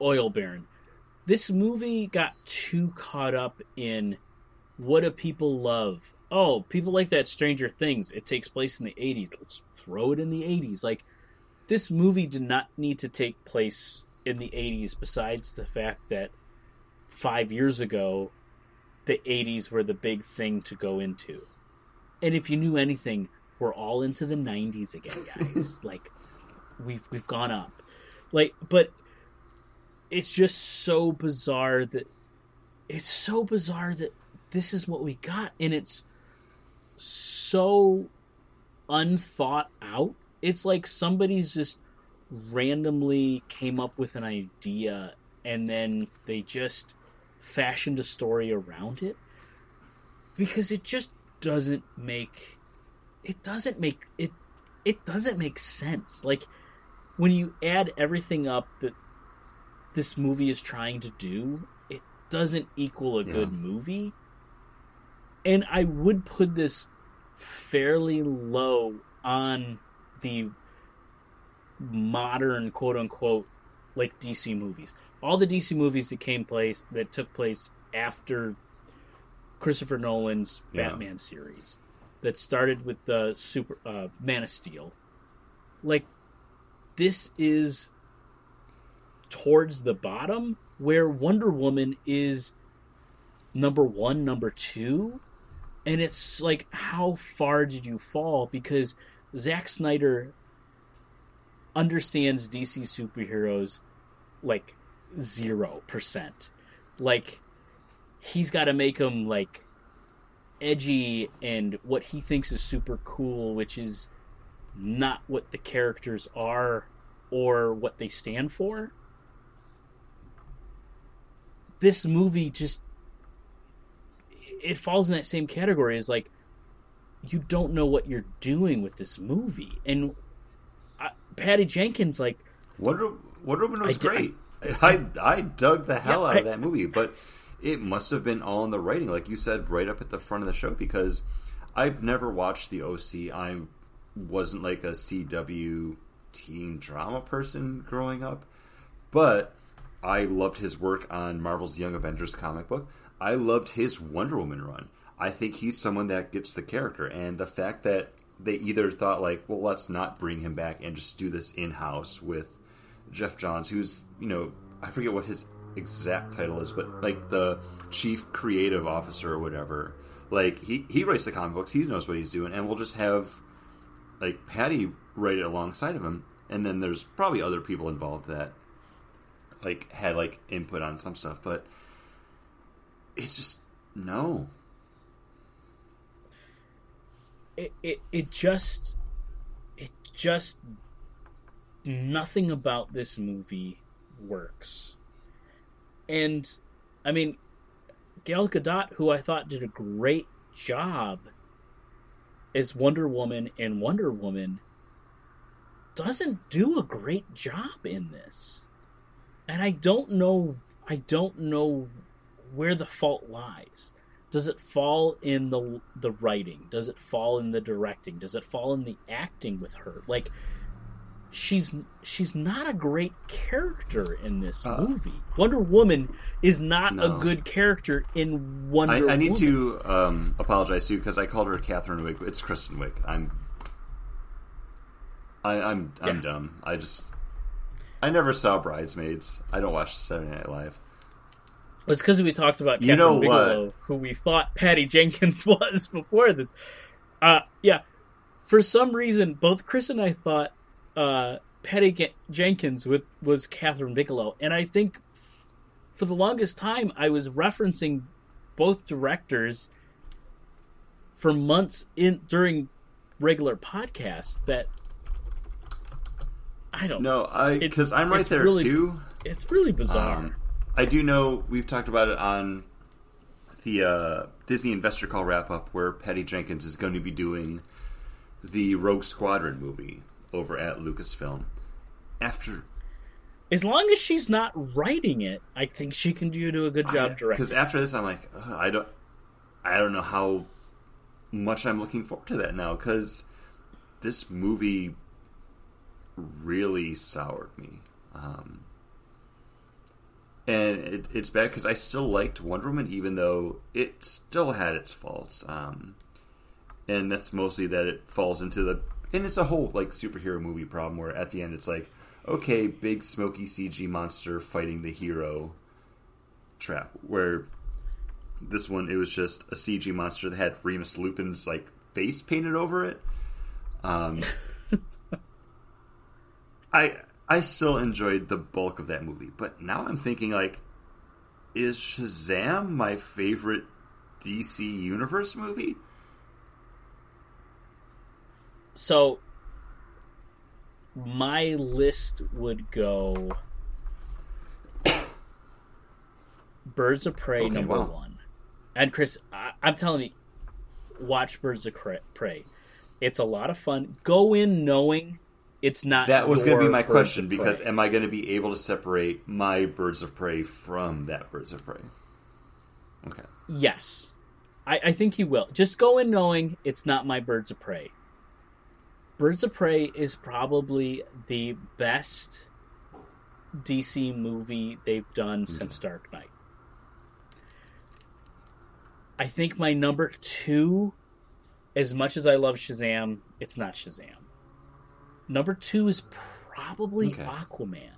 oil baron. This movie got too caught up in what do people love? Oh, people like that Stranger Things. It takes place in the 80s. Let's throw it in the 80s. Like, this movie did not need to take place in the 80s, besides the fact that five years ago, the 80s were the big thing to go into. And if you knew anything, we're all into the 90s again, guys. like, we've we've gone up. Like, but it's just so bizarre that it's so bizarre that this is what we got, and it's so unthought out. It's like somebody's just randomly came up with an idea and then they just fashioned a story around it because it just doesn't make it doesn't make it it doesn't make sense like when you add everything up that this movie is trying to do it doesn't equal a Yeah. good movie and i would put this fairly low on the modern quote unquote like DC movies. All the DC movies that came place that took place after Christopher Nolan's Yeah. Batman series that started with the super uh, Man of Steel. Like this is towards the bottom where Wonder Woman is number 1, number 2 and it's like how far did you fall because Zack Snyder understands DC superheroes like zero percent. Like he's got to make them like edgy and what he thinks is super cool, which is not what the characters are or what they stand for. This movie just it falls in that same category as like you don't know what you're doing with this movie and uh, Patty Jenkins like Wonder Wonder Woman was I great. I I dug the hell Yeah, out of I- that movie, but it must have been all in the writing, like you said, right up at the front of the show. Because I've never watched the OC. I wasn't like a CW teen drama person growing up, but I loved his work on Marvel's Young Avengers comic book. I loved his Wonder Woman run. I think he's someone that gets the character, and the fact that they either thought like, well, let's not bring him back and just do this in house with Geoff Johns, who's you know I forget what his exact title is, but like the chief creative officer or whatever. Like he he writes the comic books, he knows what he's doing, and we'll just have like Patty write it alongside of him, and then there's probably other people involved that like had like input on some stuff, but it's just no. it, it it just it just nothing about this movie works. And I mean Gal Gadot, who I thought did a great job as Wonder Woman and Wonder Woman, doesn't do a great job in this. And I don't know I don't know where the fault lies. Does it fall in the the writing? Does it fall in the directing? Does it fall in the acting with her? Like she's she's not a great character in this Uh, movie. Wonder Woman is not No. a good character in Wonder I, Woman. I need to um, apologize too because I called her Catherine Wick. It's Kristen Wick. I'm, I, I'm, I'm Yeah. dumb. I just, I never saw Bridesmaids. I don't watch Saturday Night Live. It's because we talked about You Kathryn know Bigelow, who we thought Patty Jenkins was before this. Uh, yeah, for some reason, both Chris and I thought uh, Patty Ge- Jenkins with, was Kathryn Bigelow, and I think for the longest time I was referencing both directors for months in during regular podcasts. That I don't know. No, I because I'm right there really- too. It's really bizarre. Um, I do know we've talked about it on the uh, Disney Investor Call wrap up, where Patty Jenkins is going to be doing the Rogue Squadron movie over at Lucasfilm. After as long as she's not writing it, I think she can do, do a good job directing. Because after this, I'm like, I don't, I don't know how much I'm looking forward to that now. Because this movie really soured me, um, and it, it's bad because I still liked Wonder Woman, even though it still had its faults. Um, and that's mostly that it falls into the and it's a whole like superhero movie problem where at the end it's like okay, big smoky CG monster fighting the hero trap. Where this one, it was just a CG monster that had Remus Lupin's like face painted over it. Um, I I still enjoyed the bulk of that movie, but now I'm thinking like, is Shazam my favorite DC Universe movie? So my list would go Birds of Prey Okay, number wow. one. And Chris, I, I'm telling you, watch Birds of Prey. It's a lot of fun. Go in knowing it's not. That was going to be my question because am I going to be able to separate my Birds of Prey from that Birds of Prey? Okay. yes, I, I think you will. Just go in knowing it's not my Birds of Prey. Birds of Prey is probably the best DC movie they've done mm-hmm. since Dark Knight. I think my number two, as much as I love Shazam, it's not Shazam. Number two is probably Okay. Aquaman.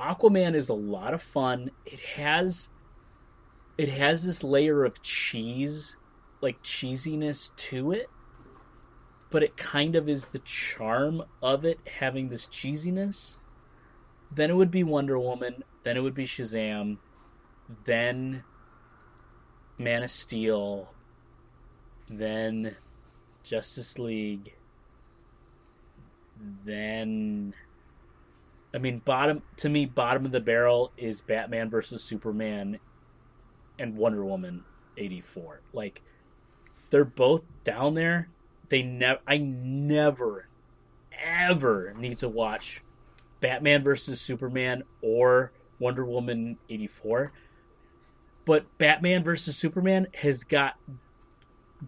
Aquaman is a lot of fun. It has it has this layer of cheese, like cheesiness to it, but it kind of is the charm of it having this cheesiness. Then it would be Wonder Woman, then it would be Shazam, then Man of Steel, then Justice League, then I mean bottom to me bottom of the barrel is Batman versus Superman and Wonder Woman 84. Like they're both down there. They never I never ever need to watch Batman versus Superman or Wonder Woman 84. But Batman versus Superman has got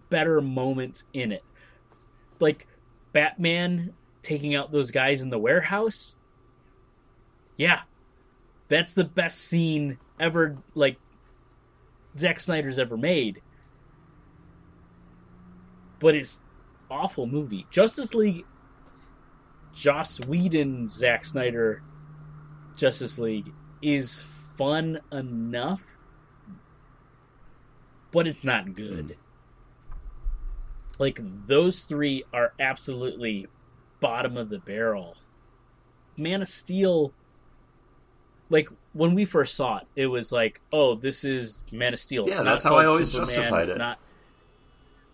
better moments in it. Like Batman taking out those guys in the warehouse. Yeah. That's the best scene ever like Zack Snyder's ever made. But it's awful movie. Justice League Joss Whedon Zack Snyder Justice League is fun enough but it's not good. Hmm. Like those three are absolutely bottom of the barrel. Man of Steel like when we first saw it, it was like, "Oh, this is Man of Steel." It's Yeah, that's how I always Superman. justified It's it. Not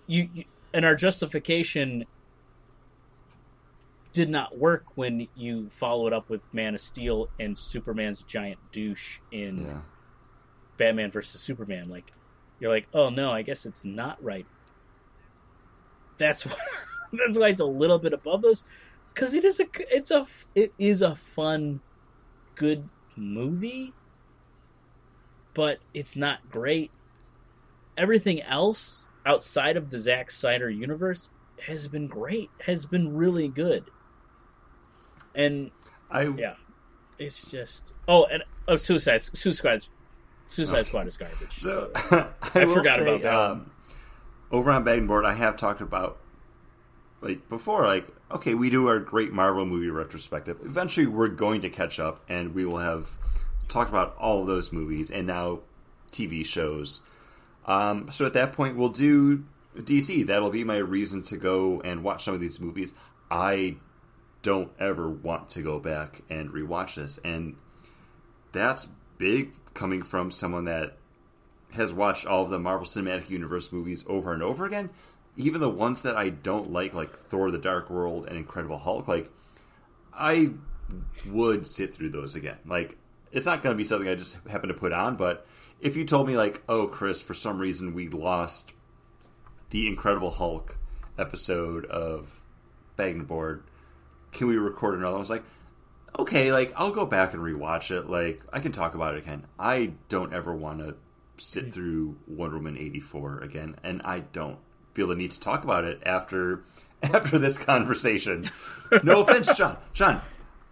you, you, and our justification did not work when you followed up with Man of Steel and Superman's giant douche in Yeah. Batman versus Superman. Like, you're like, oh no, I guess it's not right. That's why, that's why it's a little bit above those, because it is a it's a it is a fun, good movie, but it's not great. Everything else outside of the Zack Snyder universe has been great, has been really good, and I yeah, it's just oh, and oh, Suicide Suicide Suicide Okay. Squad is garbage. So I, I forgot say, about that. Um, over on Bang Board, I have talked about like before, like okay, we do our great Marvel movie retrospective. Eventually, we're going to catch up, and we will have talked about all of those movies and now TV shows. Um, so at that point, we'll do DC. That'll be my reason to go and watch some of these movies. I don't ever want to go back and rewatch this, and that's big coming from someone that has watched all of the Marvel Cinematic Universe movies over and over again, even the ones that I don't like, like Thor: The Dark World and Incredible Hulk, like I would sit through those again. Like it's not going to be something I just happen to put on, but if you told me like, "Oh, Chris, for some reason we lost the Incredible Hulk episode of Bag Board, can we record another?" I was like, okay, like I'll go back and rewatch it. Like I can talk about it again. I don't ever want to sit through Wonder Woman eighty four again, and I don't feel the need to talk about it after after this conversation. No offense, John. John,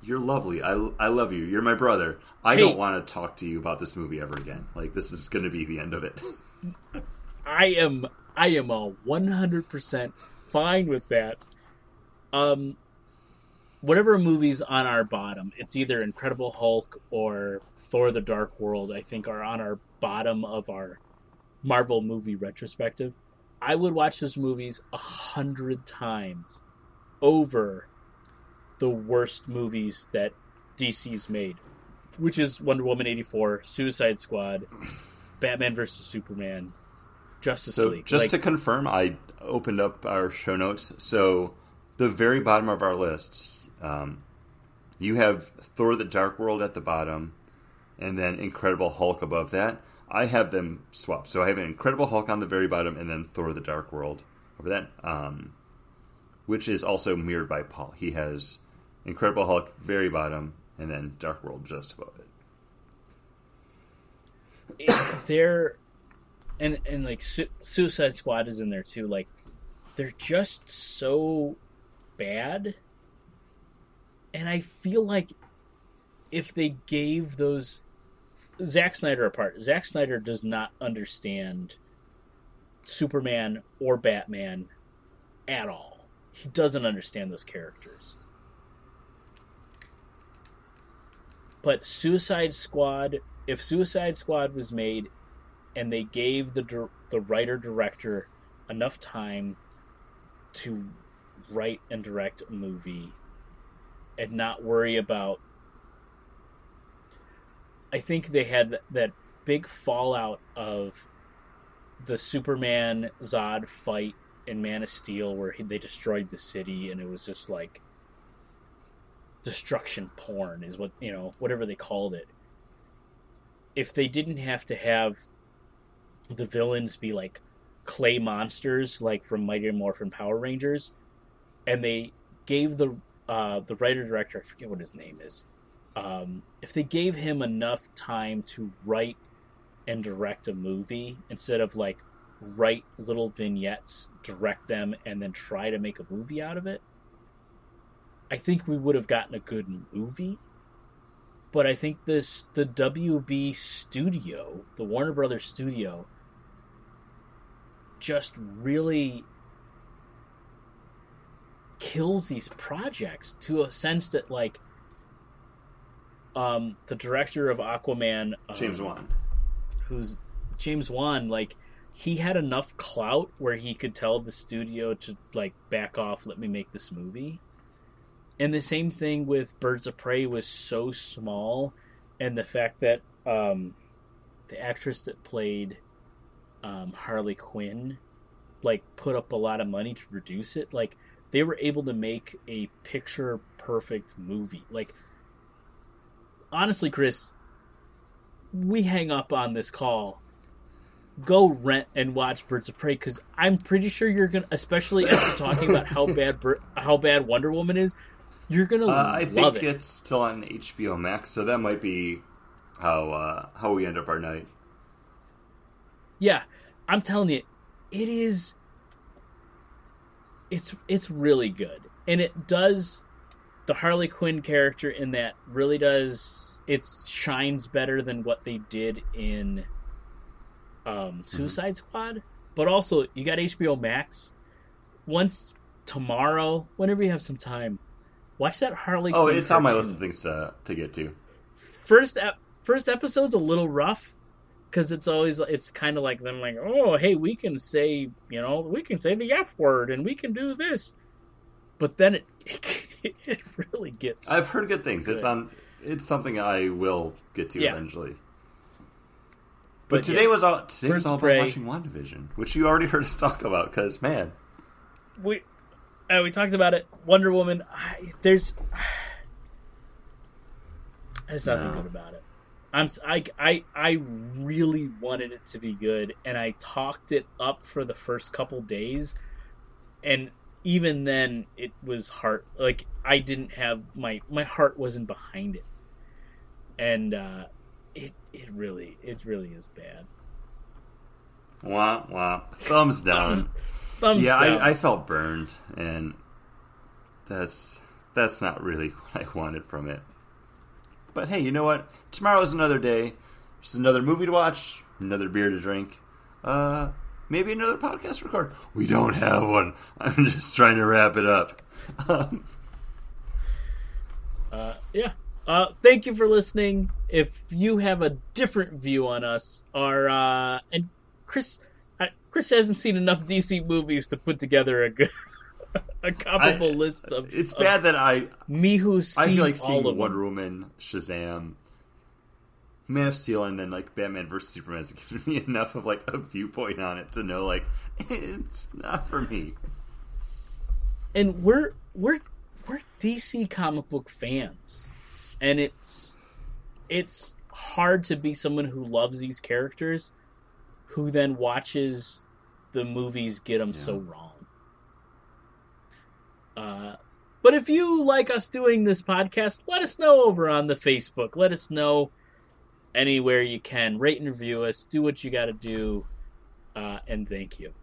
you're lovely. I, I love you. You're my brother. I Hey. don't want to talk to you about this movie ever again. Like this is going to be the end of it. I am I am a one hundred percent fine with that. Um, whatever movies on our bottom, it's either Incredible Hulk or Thor: The Dark World. I think are on our bottom of our Marvel movie retrospective. I would watch those movies a hundred times over the worst movies that DC's made, which is Wonder Woman eighty four, Suicide Squad, Batman versus Superman, Justice So League. just Like, to confirm, I opened up our show notes. So the very bottom of our lists, um, you have Thor: The Dark World at the bottom, and then Incredible Hulk above that. I have them swapped. So I have an Incredible Hulk on the very bottom, and then Thor: The Dark World over that, um, which is also mirrored by Paul. He has Incredible Hulk very bottom, and then Dark World just above it. they're and and like Su- Suicide Squad is in there too. Like they're just so bad, and I feel like if they gave those Zack Snyder apart, Zack Snyder does not understand Superman or Batman at all. He doesn't understand those characters. But Suicide Squad, if Suicide Squad was made and they gave the the writer director enough time to write and direct a movie and not worry about I think they had that big fallout of the Superman Zod fight in Man of Steel where he, they destroyed the city and it was just like destruction porn is what you know whatever they called it. If they didn't have to have the villains be like clay monsters like from Mighty Morphin Power Rangers and they gave the uh, the writer director I forget what his name is um, if they gave him enough time to write and direct a movie instead of like write little vignettes direct them and then try to make a movie out of it I think we would have gotten a good movie. But I think this the WB studio, the Warner Brothers studio, just really kills these projects to a sense that like um the director of Aquaman um, James Wan. who's James Wan, like he had enough clout where he could tell the studio to like back off, let me make this movie. And the same thing with Birds of Prey was so small, and the fact that um, the actress that played um, Harley Quinn, like put up a lot of money to produce it, like they were able to make a picture perfect movie. Like honestly, Chris, we hang up on this call. Go rent and watch Birds of Prey because I'm pretty sure you're gonna, especially after talking about how bad how bad Wonder Woman is, you're gonna Uh, I love think it. it's still on HBO Max, so that might be how uh, how we end up our night. Yeah, I'm telling you, it is. It's it's really good, and it does. The Harley Quinn character in that really does. It shines better than what they did in um, Suicide Squad, but also you got HBO Max. Once tomorrow, whenever you have some time, watch that Harley. Oh, Quinn it's on my list of things to to get to. first ep- first episode's a little rough because it's always it's kind of like them like oh hey we can say you know we can say the f word and we can do this but then it it really gets I've heard good things. It's on. It's something I will get to Yeah. eventually. But, But today yeah, was all today was all of about Prey. watching WandaVision, which you already heard us talk about. Because man, we uh, we talked about it Wonder Woman I, there's there's nothing No. good about it I'm I, I I really wanted it to be good and I talked it up for the first couple days and even then it was heart like I didn't have my my heart wasn't behind it, and uh, it it really it really is bad. Wah wah. Thumbs down. Thumbs yeah, down. I, I felt burned, and that's that's not really what I wanted from it. But hey, you know what? Tomorrow's another day. Just another movie to watch, another beer to drink, uh, maybe another podcast record. We don't have one. I'm just trying to wrap it up. Um, uh, yeah. Uh, thank you for listening. If you have a different view on us, or uh, and Chris, Chris hasn't seen enough DC movies to put together a good, a comparable I- list of. it's of bad that I me who's seen I feel like all seeing of Wonder. Woman, Shazam, Man of Steel, and then like Batman vs Superman has given me enough of like a viewpoint on it to know like it's not for me. and we're we're we're DC comic book fans, and it's it's hard to be someone who loves these characters, who then watches the movies get them so wrong. Uh, but if you like us doing this podcast, let us know over on the Facebook. Let us know anywhere you can. Rate and review us. Do what you got to do. Uh, and thank you.